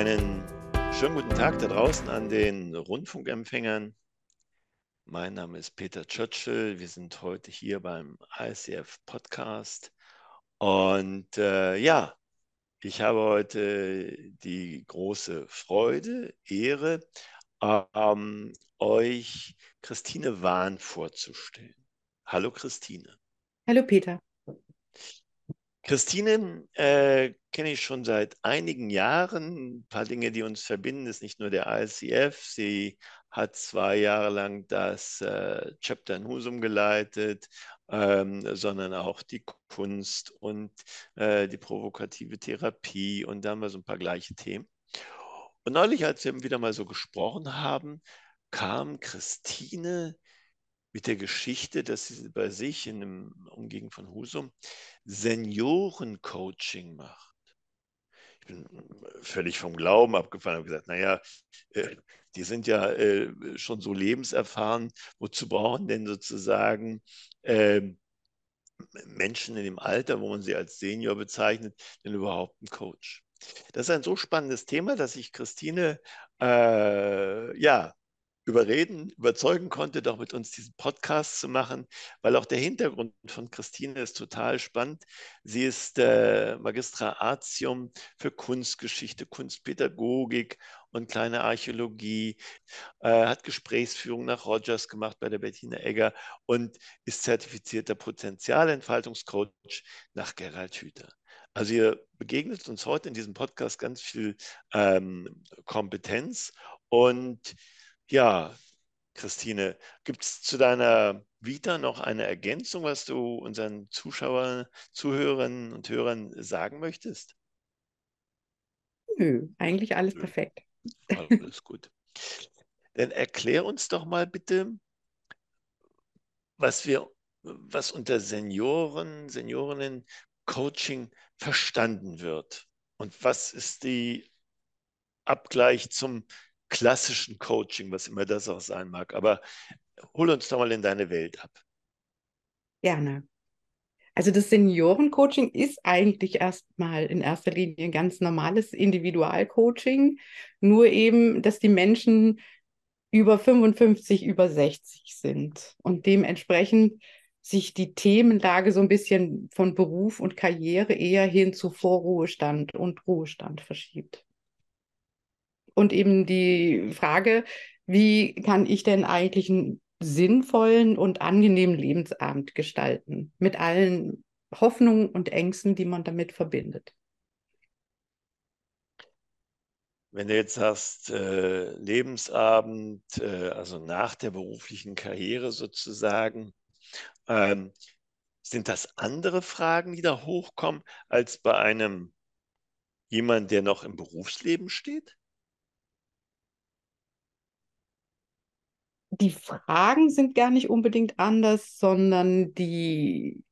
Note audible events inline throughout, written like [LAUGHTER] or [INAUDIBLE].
Einen schönen guten Tag da draußen an den Rundfunkempfängern. Mein Name ist Peter Churchill. Wir sind heute hier beim ICF Podcast. Und äh, ja, ich habe heute die große Freude, Ehre, ähm, euch Christine Wahn vorzustellen. Hallo Christine. Hallo Peter. Christine äh, kenne ich schon seit einigen Jahren. Ein paar Dinge, die uns verbinden, ist nicht nur der ICF. Sie hat zwei Jahre lang das äh, Chapter in Husum geleitet, ähm, sondern auch die Kunst und äh, die provokative Therapie. Und da haben wir so ein paar gleiche Themen. Und neulich, als wir wieder mal so gesprochen haben, kam Christine mit der Geschichte, dass sie bei sich in einem Umgegend von Husum Seniorencoaching macht. Ich bin völlig vom Glauben abgefallen und gesagt, naja, äh, die sind ja äh, schon so lebenserfahren, wozu brauchen denn sozusagen äh, Menschen in dem Alter, wo man sie als Senior bezeichnet, denn überhaupt einen Coach? Das ist ein so spannendes Thema, dass ich Christine äh, ja überreden, überzeugen konnte, doch mit uns diesen Podcast zu machen, weil auch der Hintergrund von Christine ist total spannend. Sie ist äh, Magistra Artium für Kunstgeschichte, Kunstpädagogik und kleine Archäologie, äh, hat Gesprächsführung nach Rogers gemacht bei der Bettina Egger und ist zertifizierter Potenzialentfaltungscoach nach Gerald Hüther. Also ihr begegnet uns heute in diesem Podcast ganz viel ähm, Kompetenz und ja, Christine, gibt es zu deiner Vita noch eine Ergänzung, was du unseren Zuschauern, Zuhörern und Hörern sagen möchtest? Nö, eigentlich alles Nö. perfekt. Alles gut. Dann erklär uns doch mal bitte, was wir, was unter Senioren, Seniorinnen Coaching verstanden wird. Und was ist die Abgleich zum klassischen Coaching, was immer das auch sein mag. Aber hol uns doch mal in deine Welt ab. Gerne. Also das Seniorencoaching ist eigentlich erstmal in erster Linie ein ganz normales Individualcoaching, nur eben, dass die Menschen über 55, über 60 sind und dementsprechend sich die Themenlage so ein bisschen von Beruf und Karriere eher hin zu Vorruhestand und Ruhestand verschiebt und eben die Frage, wie kann ich denn eigentlich einen sinnvollen und angenehmen Lebensabend gestalten mit allen Hoffnungen und Ängsten, die man damit verbindet. Wenn du jetzt sagst, äh, Lebensabend, äh, also nach der beruflichen Karriere sozusagen, ähm, sind das andere Fragen, die da hochkommen, als bei einem jemand, der noch im Berufsleben steht? Die Fragen sind gar nicht unbedingt anders, sondern die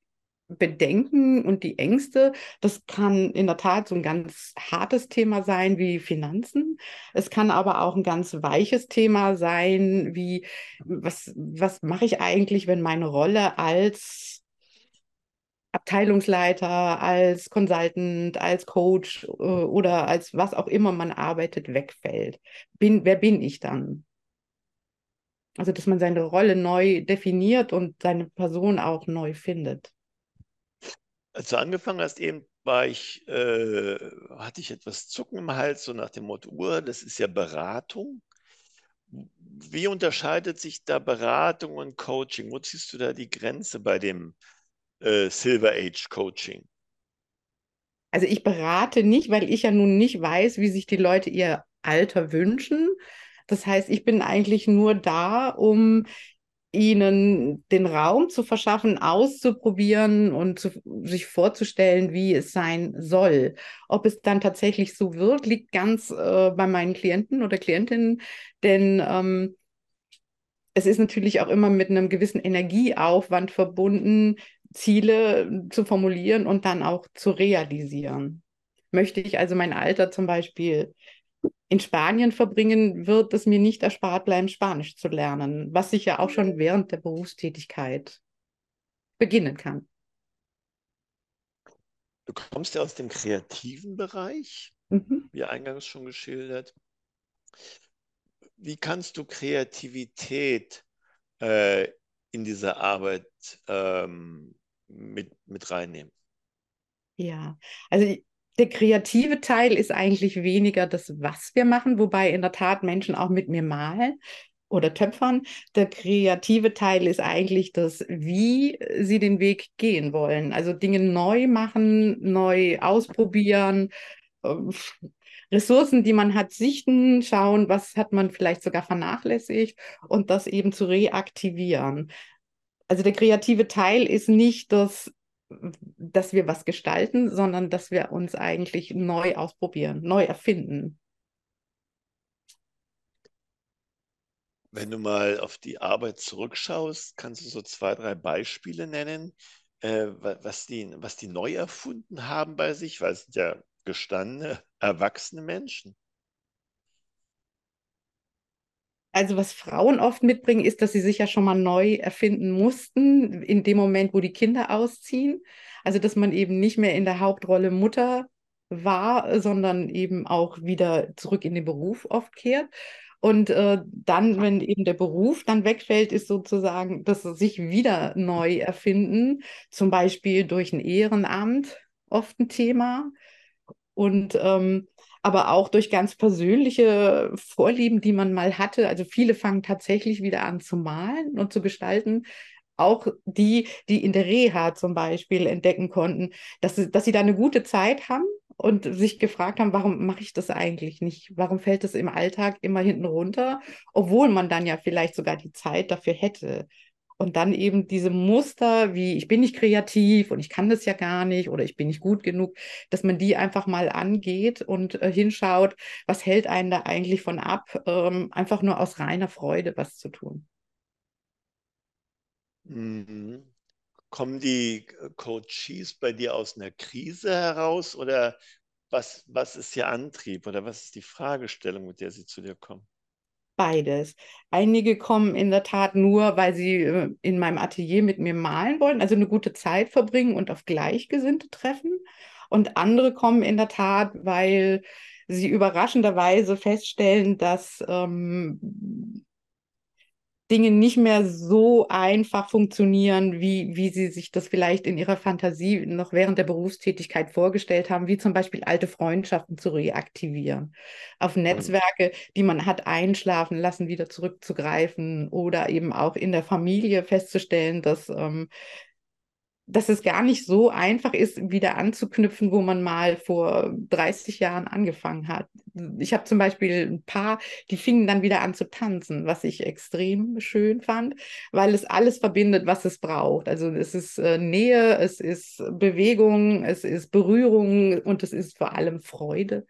Bedenken und die Ängste, das kann in der Tat so ein ganz hartes Thema sein wie Finanzen. Es kann aber auch ein ganz weiches Thema sein wie, was, was mache ich eigentlich, wenn meine Rolle als Abteilungsleiter, als Consultant, als Coach äh, oder als was auch immer man arbeitet, wegfällt. Bin, wer bin ich dann? Also, dass man seine Rolle neu definiert und seine Person auch neu findet. Als du angefangen hast, eben war ich, äh, hatte ich etwas Zucken im Hals, so nach dem Motto, Uhr, das ist ja Beratung. Wie unterscheidet sich da Beratung und Coaching? Wo ziehst du da die Grenze bei dem äh, Silver Age Coaching? Also ich berate nicht, weil ich ja nun nicht weiß, wie sich die Leute ihr Alter wünschen, das heißt, ich bin eigentlich nur da, um ihnen den Raum zu verschaffen, auszuprobieren und zu, sich vorzustellen, wie es sein soll. Ob es dann tatsächlich so wird, liegt ganz äh, bei meinen Klienten oder Klientinnen, denn ähm, es ist natürlich auch immer mit einem gewissen Energieaufwand verbunden, Ziele zu formulieren und dann auch zu realisieren. Möchte ich also mein Alter zum Beispiel in Spanien verbringen, wird es mir nicht erspart bleiben, Spanisch zu lernen, was ich ja auch schon während der Berufstätigkeit beginnen kann. Du kommst ja aus dem kreativen Bereich. mhm. wie eingangs schon geschildert. Wie kannst du Kreativität äh, in diese Arbeit ähm, mit, mit reinnehmen? Ja, also der kreative Teil ist eigentlich weniger das, was wir machen, wobei in der Tat Menschen auch mit mir malen oder töpfern. Der kreative Teil ist eigentlich das, wie sie den Weg gehen wollen. Also Dinge neu machen, neu ausprobieren, ähm, Ressourcen, die man hat, sichten, schauen, was hat man vielleicht sogar vernachlässigt und das eben zu reaktivieren. Also der kreative Teil ist nicht das, dass wir was gestalten, sondern dass wir uns eigentlich neu ausprobieren, neu erfinden. Wenn du mal auf die Arbeit zurückschaust, kannst du so zwei, drei Beispiele nennen, äh, was, die, was die neu erfunden haben bei sich, weil es sind ja gestandene, erwachsene Menschen. Also was Frauen oft mitbringen, ist, dass sie sich ja schon mal neu erfinden mussten in dem Moment, wo die Kinder ausziehen. Also dass man eben nicht mehr in der Hauptrolle Mutter war, sondern eben auch wieder zurück in den Beruf oft kehrt. Und äh, dann, wenn eben der Beruf dann wegfällt, ist sozusagen, dass sie sich wieder neu erfinden, zum Beispiel durch ein Ehrenamt, oft ein Thema. Und ähm, aber auch durch ganz persönliche Vorlieben, die man mal hatte. Also viele fangen tatsächlich wieder an zu malen und zu gestalten. Auch die, die in der Reha zum Beispiel entdecken konnten, dass sie, dass sie da eine gute Zeit haben und sich gefragt haben, warum mache ich das eigentlich nicht? Warum fällt das im Alltag immer hinten runter, obwohl man dann ja vielleicht sogar die Zeit dafür hätte. Und dann eben diese Muster wie, ich bin nicht kreativ und ich kann das ja gar nicht oder ich bin nicht gut genug, dass man die einfach mal angeht und äh, hinschaut, was hält einen da eigentlich von ab, ähm, einfach nur aus reiner Freude was zu tun. Mhm. Kommen die äh, Coaches bei dir aus einer Krise heraus oder was, was ist ihr Antrieb oder was ist die Fragestellung, mit der sie zu dir kommen? Beides. Einige kommen in der Tat nur, weil sie äh, in meinem Atelier mit mir malen wollen, also eine gute Zeit verbringen und auf Gleichgesinnte treffen. Und andere kommen in der Tat, weil sie überraschenderweise feststellen, dass ähm, Dinge nicht mehr so einfach funktionieren, wie, wie sie sich das vielleicht in ihrer Fantasie noch während der Berufstätigkeit vorgestellt haben, wie zum Beispiel alte Freundschaften zu reaktivieren, auf. Netzwerke, die man hat einschlafen lassen, wieder zurückzugreifen oder eben auch in der Familie festzustellen, dass ähm, dass es gar nicht so einfach ist, wieder anzuknüpfen, wo man mal vor 30 Jahren angefangen hat. Ich habe zum Beispiel ein paar, die fingen dann wieder an zu tanzen, was ich extrem schön fand, weil es alles verbindet, was es braucht. Also es ist äh, Nähe, es ist Bewegung, es ist Berührung und es ist vor allem Freude.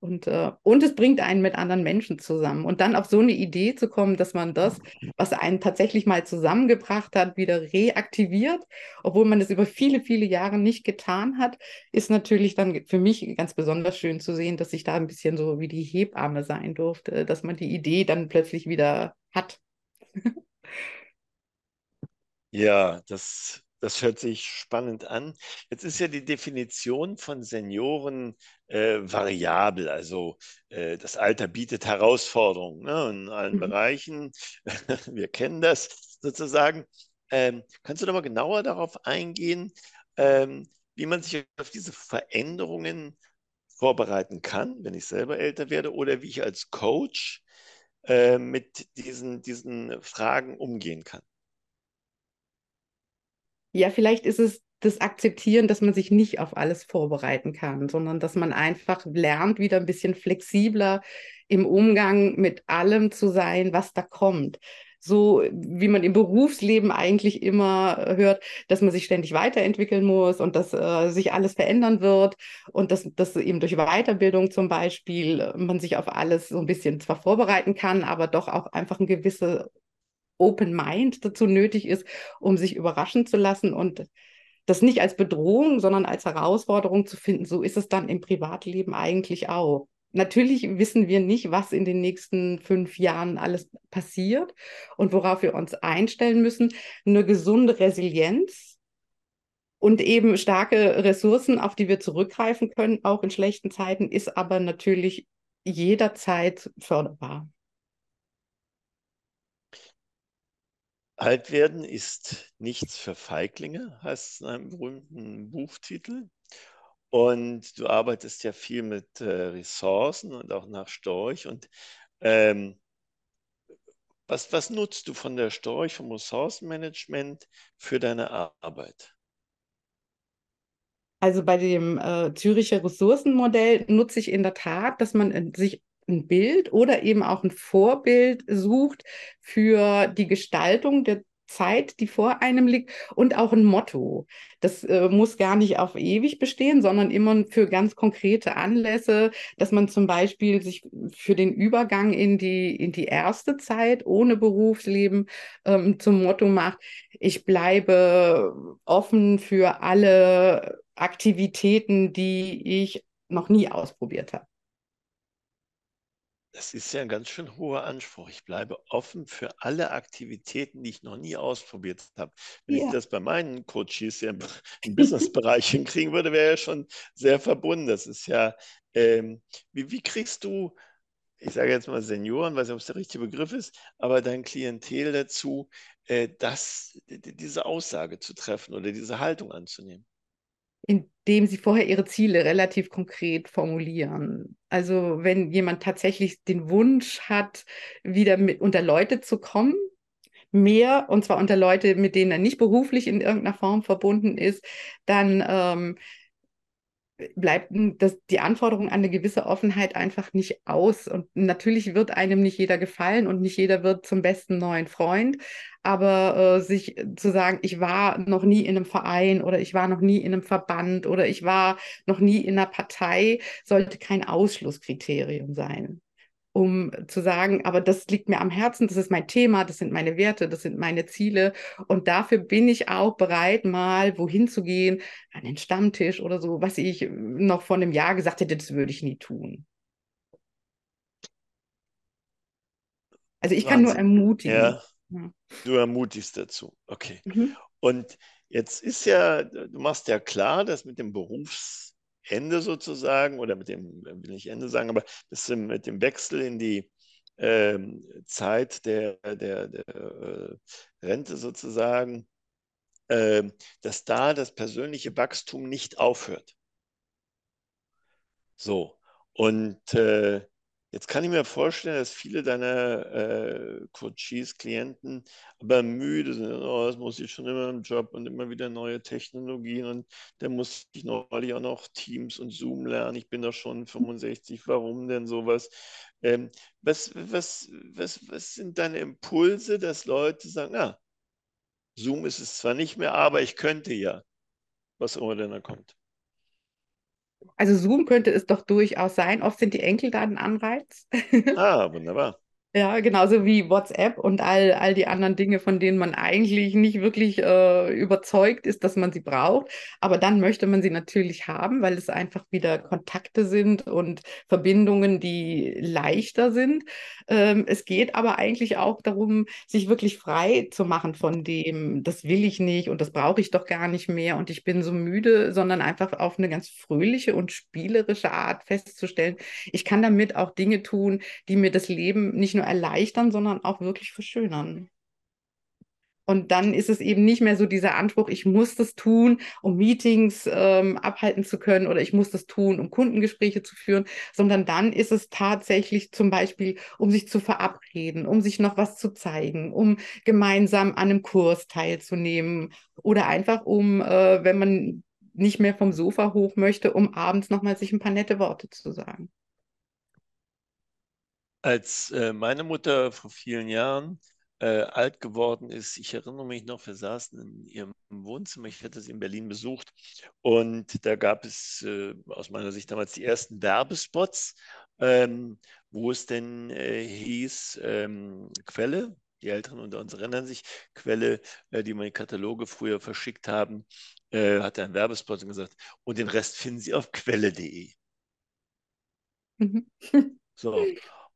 Und, äh, und es bringt einen mit anderen Menschen zusammen. Und dann auf so eine Idee zu kommen, dass man das, was einen tatsächlich mal zusammengebracht hat, wieder reaktiviert, obwohl man es über viele, viele Jahre nicht getan hat, ist natürlich dann für mich ganz besonders schön zu sehen, dass ich da ein bisschen so wie die Hebamme sein durfte, dass man die Idee dann plötzlich wieder hat. ja, das das hört sich spannend an. Jetzt ist ja die Definition von Senioren äh, variabel. Also äh, das Alter bietet Herausforderungen ne, in allen mhm. Bereichen. [LAUGHS] Wir kennen das sozusagen. Ähm, kannst du da mal genauer darauf eingehen, ähm, wie man sich auf diese Veränderungen vorbereiten kann, wenn ich selber älter werde, oder wie ich als Coach äh, mit diesen, diesen Fragen umgehen kann? Ja, vielleicht ist es das Akzeptieren, dass man sich nicht auf alles vorbereiten kann, sondern dass man einfach lernt, wieder ein bisschen flexibler im Umgang mit allem zu sein, was da kommt. So wie man im Berufsleben eigentlich immer hört, dass man sich ständig weiterentwickeln muss und dass äh, sich alles verändern wird und dass, dass eben durch Weiterbildung zum Beispiel man sich auf alles so ein bisschen zwar vorbereiten kann, aber doch auch einfach eine gewisse Open Mind dazu nötig ist, um sich überraschen zu lassen und das nicht als Bedrohung, sondern als Herausforderung zu finden. So ist es dann im Privatleben eigentlich auch. Natürlich wissen wir nicht, was in den nächsten fünf Jahren alles passiert und worauf wir uns einstellen müssen. Eine gesunde Resilienz und eben starke Ressourcen, auf die wir zurückgreifen können, auch in schlechten Zeiten, ist aber natürlich jederzeit förderbar. Alt werden ist nichts für Feiglinge, heißt es in einem berühmten Buchtitel. Und du arbeitest ja viel mit äh, Ressourcen und auch nach Storch. Und ähm, was, was nutzt du von der Storch, vom Ressourcenmanagement für deine Arbeit? Also bei dem äh, Züricher Ressourcenmodell nutze ich in der Tat, dass man äh, sich ein Bild oder eben auch ein Vorbild sucht für die Gestaltung der Zeit, die vor einem liegt und auch ein Motto. Das äh, muss gar nicht auf ewig bestehen, sondern immer für ganz konkrete Anlässe, dass man zum Beispiel sich für den Übergang in die, in die erste Zeit ohne Berufsleben ähm, zum Motto macht, ich bleibe offen für alle Aktivitäten, die ich noch nie ausprobiert habe. Das ist ja ein ganz schön hoher Anspruch. Ich bleibe offen für alle Aktivitäten, die ich noch nie ausprobiert habe. Wenn ja. ich das bei meinen Coaches ja [LAUGHS] im Businessbereich hinkriegen würde, wäre ja schon sehr verbunden. Das ist ja, ähm, wie, wie kriegst du, ich sage jetzt mal Senioren, weiß nicht, ob es der richtige Begriff ist, aber dein Klientel dazu, äh, das, diese Aussage zu treffen oder diese Haltung anzunehmen? Indem sie vorher ihre Ziele relativ konkret formulieren. Also wenn jemand tatsächlich den Wunsch hat, wieder mit unter Leute zu kommen, mehr, und zwar unter Leute, mit denen er nicht beruflich in irgendeiner Form verbunden ist, dann ähm, bleibt das, die Anforderung an eine gewisse Offenheit einfach nicht aus. Und natürlich wird einem nicht jeder gefallen und nicht jeder wird zum besten neuen Freund. Aber äh, sich zu sagen, ich war noch nie in einem Verein oder ich war noch nie in einem Verband oder ich war noch nie in einer Partei, sollte kein Ausschlusskriterium sein um zu sagen, aber das liegt mir am Herzen, das ist mein Thema, das sind meine Werte, das sind meine Ziele. Und dafür bin ich auch bereit, mal wohin zu gehen, an den Stammtisch oder so, was ich noch vor einem Jahr gesagt hätte, das würde ich nie tun. Also ich Wahnsinn. kann nur ermutigen. Ja, ja, Du ermutigst dazu. Okay. Mhm. Und jetzt ist ja, du machst ja klar, dass mit dem Berufs Ende sozusagen, oder mit dem, will nicht Ende sagen, aber das mit dem Wechsel in die ähm, Zeit der, der, der äh, Rente sozusagen, äh, dass da das persönliche Wachstum nicht aufhört. So, und äh, Jetzt kann ich mir vorstellen, dass viele deiner äh, Coaches, Klienten aber müde sind. Oh, das muss ich schon immer im Job und immer wieder neue Technologien und dann muss ich neulich auch noch Teams und Zoom lernen. Ich bin doch schon 65, warum denn sowas? Ähm, was, was, was, was sind deine Impulse, dass Leute sagen, na, Zoom ist es zwar nicht mehr, aber ich könnte ja, was immer denn da kommt. Also Zoom könnte es doch durchaus sein. Oft sind die Enkel da ein Anreiz. Ah, wunderbar. Ja, genauso wie WhatsApp und all, all die anderen Dinge, von denen man eigentlich nicht wirklich äh, überzeugt ist, dass man sie braucht. Aber dann möchte man sie natürlich haben, weil es einfach wieder Kontakte sind und Verbindungen, die leichter sind. Ähm, es geht aber eigentlich auch darum, sich wirklich frei zu machen von dem, das will ich nicht und das brauche ich doch gar nicht mehr und ich bin so müde, sondern einfach auf eine ganz fröhliche und spielerische Art festzustellen, ich kann damit auch Dinge tun, die mir das Leben nicht nur nur erleichtern, sondern auch wirklich verschönern. Und dann ist es eben nicht mehr so dieser Anspruch, ich muss das tun, um Meetings ähm, abhalten zu können oder ich muss das tun, um Kundengespräche zu führen, sondern dann ist es tatsächlich zum Beispiel, um sich zu verabreden, um sich noch was zu zeigen, um gemeinsam an einem Kurs teilzunehmen oder einfach um, äh, wenn man nicht mehr vom Sofa hoch möchte, um abends nochmal sich ein paar nette Worte zu sagen. Als äh, meine Mutter vor vielen Jahren äh, alt geworden ist, ich erinnere mich noch, wir saßen in ihrem Wohnzimmer, ich hatte sie in Berlin besucht und da gab es äh, aus meiner Sicht damals die ersten Werbespots, ähm, wo es denn äh, hieß, ähm, Quelle, die Älteren unter uns erinnern sich, Quelle, äh, die meine Kataloge früher verschickt haben, äh, hatte ein Werbespot und gesagt, und den Rest finden Sie auf quelle.de. Mhm. So,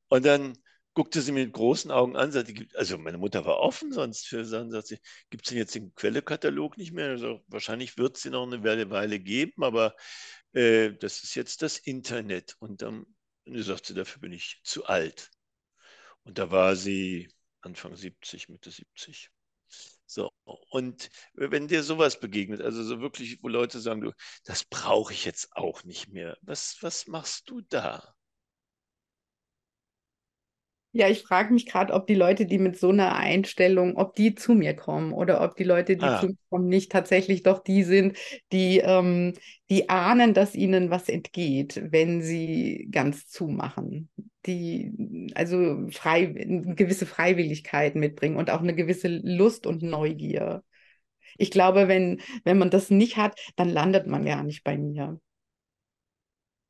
und dann guckte sie mit großen Augen an, sagte, also meine Mutter war offen, sonst für Sachen, sagt sie, gibt es denn jetzt den Quellekatalog nicht mehr? Also, wahrscheinlich wird es sie noch eine Weile geben, aber äh, das ist jetzt das Internet. Und dann sagt sie, dafür bin ich zu alt. Und da war sie Anfang 70, Mitte 70. So, und wenn dir sowas begegnet, also so wirklich, wo Leute sagen, du, das brauche ich jetzt auch nicht mehr, was, was machst du da? Ja, ich frage mich gerade, ob die Leute, die mit so einer Einstellung, ob die zu mir kommen oder ob die Leute, die ah. zu mir kommen, nicht tatsächlich doch die sind, die, ähm, die ahnen, dass ihnen was entgeht, wenn sie ganz zumachen. Die also frei, eine gewisse Freiwilligkeit mitbringen und auch eine gewisse Lust und Neugier. Ich glaube, wenn, wenn man das nicht hat, dann landet man gar nicht bei mir.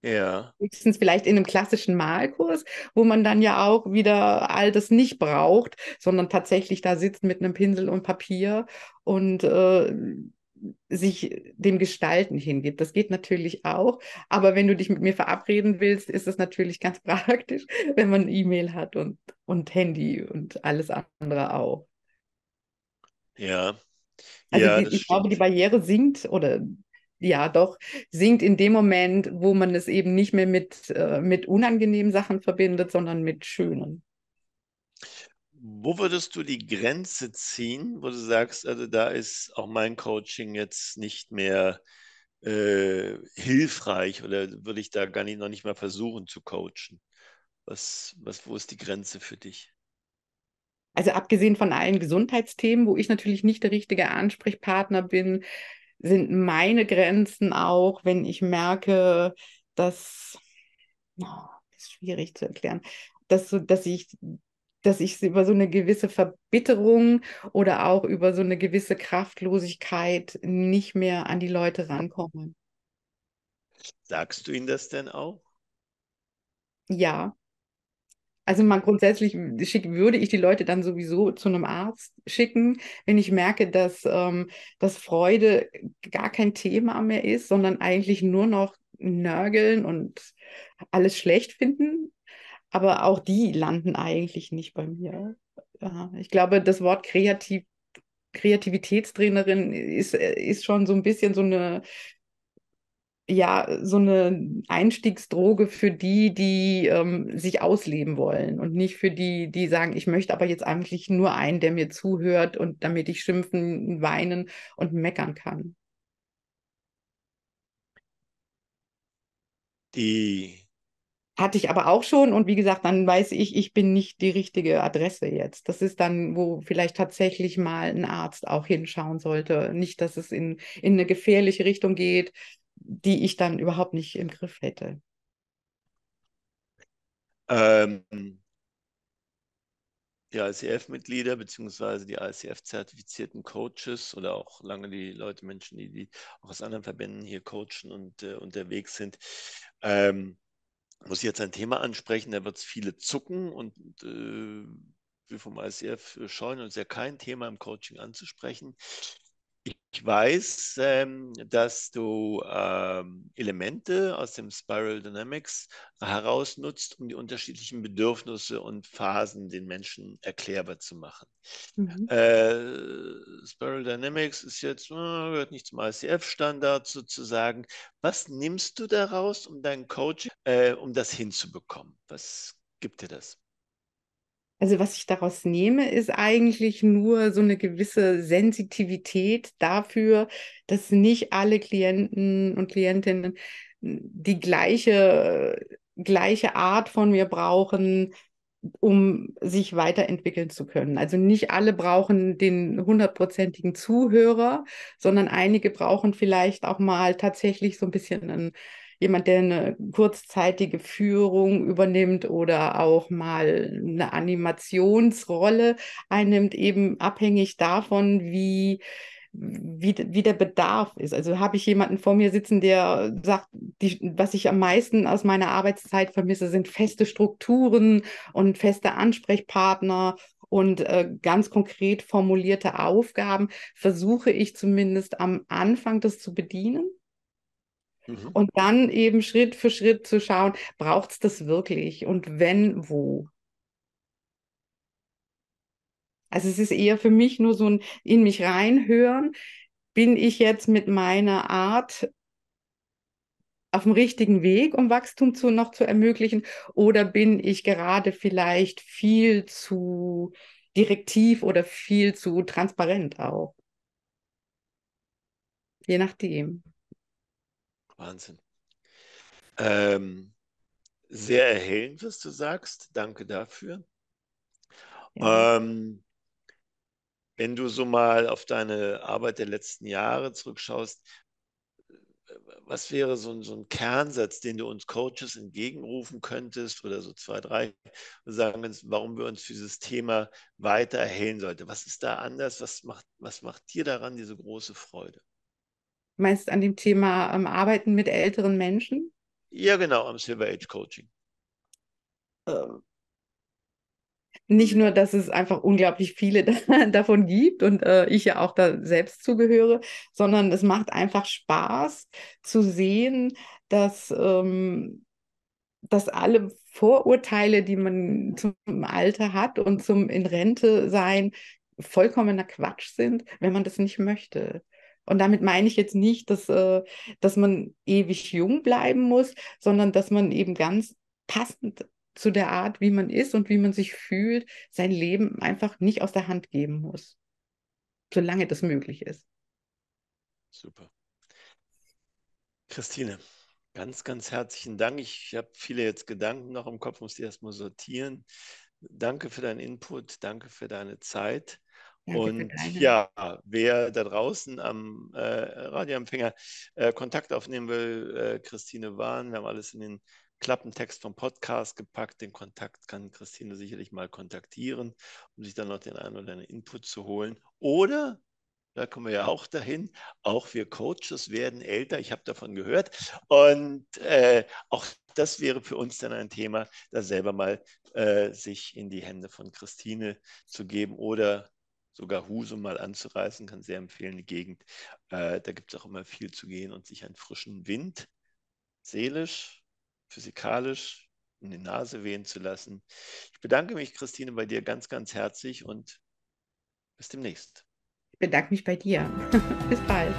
Ja. Höchstens vielleicht in einem klassischen Malkurs, wo man dann ja auch wieder all das nicht braucht, sondern tatsächlich da sitzt mit einem Pinsel und Papier und äh, sich dem Gestalten hingibt. Das geht natürlich auch. Aber wenn du dich mit mir verabreden willst, ist es natürlich ganz [LAUGHS] praktisch, wenn man E-Mail hat und, und Handy und alles andere auch. Ja. Also ja, die, ich stimmt. glaube, die Barriere sinkt oder ja doch, sinkt in dem Moment, wo man es eben nicht mehr mit, äh, mit unangenehmen Sachen verbindet, sondern mit schönen. Wo würdest du die Grenze ziehen, wo du sagst, also da ist auch mein Coaching jetzt nicht mehr äh, hilfreich oder würde ich da gar nicht, noch nicht mal versuchen zu coachen? Was, was, wo ist die Grenze für dich? Also abgesehen von allen Gesundheitsthemen, wo ich natürlich nicht der richtige Ansprechpartner bin, sind meine Grenzen auch, wenn ich merke, dass, oh, ist schwierig zu erklären, dass, so, dass ich dass ich über so eine gewisse Verbitterung oder auch über so eine gewisse Kraftlosigkeit nicht mehr an die Leute rankomme. Sagst du ihnen das denn auch? Ja. Also man grundsätzlich schick, würde ich die Leute dann sowieso zu einem Arzt schicken, wenn ich merke, dass, ähm, dass Freude gar kein Thema mehr ist, sondern eigentlich nur noch nörgeln und alles schlecht finden. Aber auch die landen eigentlich nicht bei mir. Ich glaube, das Wort Kreativ Kreativitätstrainerin ist, ist schon so ein bisschen so eine ja, so eine Einstiegsdroge für die, die ähm, sich ausleben wollen und nicht für die, die sagen, ich möchte aber jetzt eigentlich nur einen, der mir zuhört und damit ich schimpfen, weinen und meckern kann. Die hatte ich aber auch schon und wie gesagt, dann weiß ich, ich bin nicht die richtige Adresse jetzt. Das ist dann, wo vielleicht tatsächlich mal ein Arzt auch hinschauen sollte. Nicht, dass es in, in eine gefährliche Richtung geht, die ich dann überhaupt nicht im Griff hätte? Ähm, die ICF-Mitglieder beziehungsweise die ICF-zertifizierten Coaches oder auch lange die Leute, Menschen, die, die auch aus anderen Verbänden hier coachen und äh, unterwegs sind, ähm, muss ich jetzt ein Thema ansprechen, da wird es viele zucken und äh, wir vom ICF scheuen uns ja kein Thema im Coaching anzusprechen. Ich weiß, ähm, dass du ähm, Elemente aus dem Spiral Dynamics herausnutzt, um die unterschiedlichen Bedürfnisse und Phasen den Menschen erklärbar zu machen. Mhm. Äh, Spiral Dynamics ist jetzt, äh, gehört nicht zum ICF-Standard sozusagen. Was nimmst du daraus, um deinen Coach, äh, um das hinzubekommen? Was gibt dir das? Also was ich daraus nehme, ist eigentlich nur so eine gewisse Sensitivität dafür, dass nicht alle Klienten und Klientinnen die gleiche, gleiche Art von mir brauchen, um sich weiterentwickeln zu können. Also nicht alle brauchen den hundertprozentigen Zuhörer, sondern einige brauchen vielleicht auch mal tatsächlich so ein bisschen einen jemand, der eine kurzzeitige Führung übernimmt oder auch mal eine Animationsrolle einnimmt, eben abhängig davon, wie wie, wie der Bedarf ist. Also habe ich jemanden vor mir sitzen, der sagt, die, was ich am meisten aus meiner Arbeitszeit vermisse, sind feste Strukturen und feste Ansprechpartner und äh, ganz konkret formulierte Aufgaben, versuche ich zumindest am Anfang das zu bedienen. Mhm. Und dann eben Schritt für Schritt zu schauen, braucht es das wirklich und wenn, wo? Also es ist eher für mich nur so ein in mich reinhören. Bin ich jetzt mit meiner Art auf dem richtigen Weg, um Wachstum zu, noch zu ermöglichen? Oder bin ich gerade vielleicht viel zu direktiv oder viel zu transparent auch? Je nachdem. Wahnsinn. Ähm, sehr erhellend, was du sagst. Danke dafür. Ja. Ähm, wenn du so mal auf deine Arbeit der letzten Jahre zurückschaust, was wäre so ein, so ein Kernsatz, den du uns Coaches entgegenrufen könntest oder so zwei, drei und sagen warum wir uns für dieses Thema weiter erhellen sollten? Was ist da anders? Was macht, was macht dir daran diese große Freude? Meinst du an dem Thema ähm, Arbeiten mit älteren Menschen? Ja, genau, am Silver Age Coaching. Ähm, nicht nur, dass es einfach unglaublich viele [LAUGHS] davon gibt und äh, ich ja auch da selbst zugehöre, sondern es macht einfach Spaß zu sehen, dass, ähm, dass alle Vorurteile, die man zum Alter hat und zum in Rente sein, vollkommener Quatsch sind, wenn man das nicht möchte. Und damit meine ich jetzt nicht, dass, äh, dass man ewig jung bleiben muss, sondern dass man eben ganz passend zu der Art, wie man ist und wie man sich fühlt, sein Leben einfach nicht aus der Hand geben muss, solange das möglich ist. Super. Christine, ganz, ganz herzlichen Dank. Ich habe viele jetzt Gedanken noch im Kopf, muss die erstmal sortieren. Danke für deinen Input, danke für deine Zeit. Und ja, wer da draußen am äh, Radioempfänger äh, Kontakt aufnehmen will, äh, Christine Wahn, wir haben alles in den Klappentext vom Podcast gepackt. Den Kontakt kann Christine sicherlich mal kontaktieren, um sich dann noch den einen oder anderen Input zu holen. Oder, da kommen wir ja auch dahin, auch wir Coaches werden älter, ich habe davon gehört. Und äh, auch das wäre für uns dann ein Thema, da selber mal äh, sich in die Hände von Christine zu geben oder sogar Husum mal anzureißen, kann sehr empfehlen, die Gegend. Äh, da gibt es auch immer viel zu gehen und sich einen frischen Wind, seelisch, physikalisch in die Nase wehen zu lassen. Ich bedanke mich, Christine, bei dir ganz, ganz herzlich und bis demnächst. Ich bedanke mich bei dir. [LAUGHS] bis bald.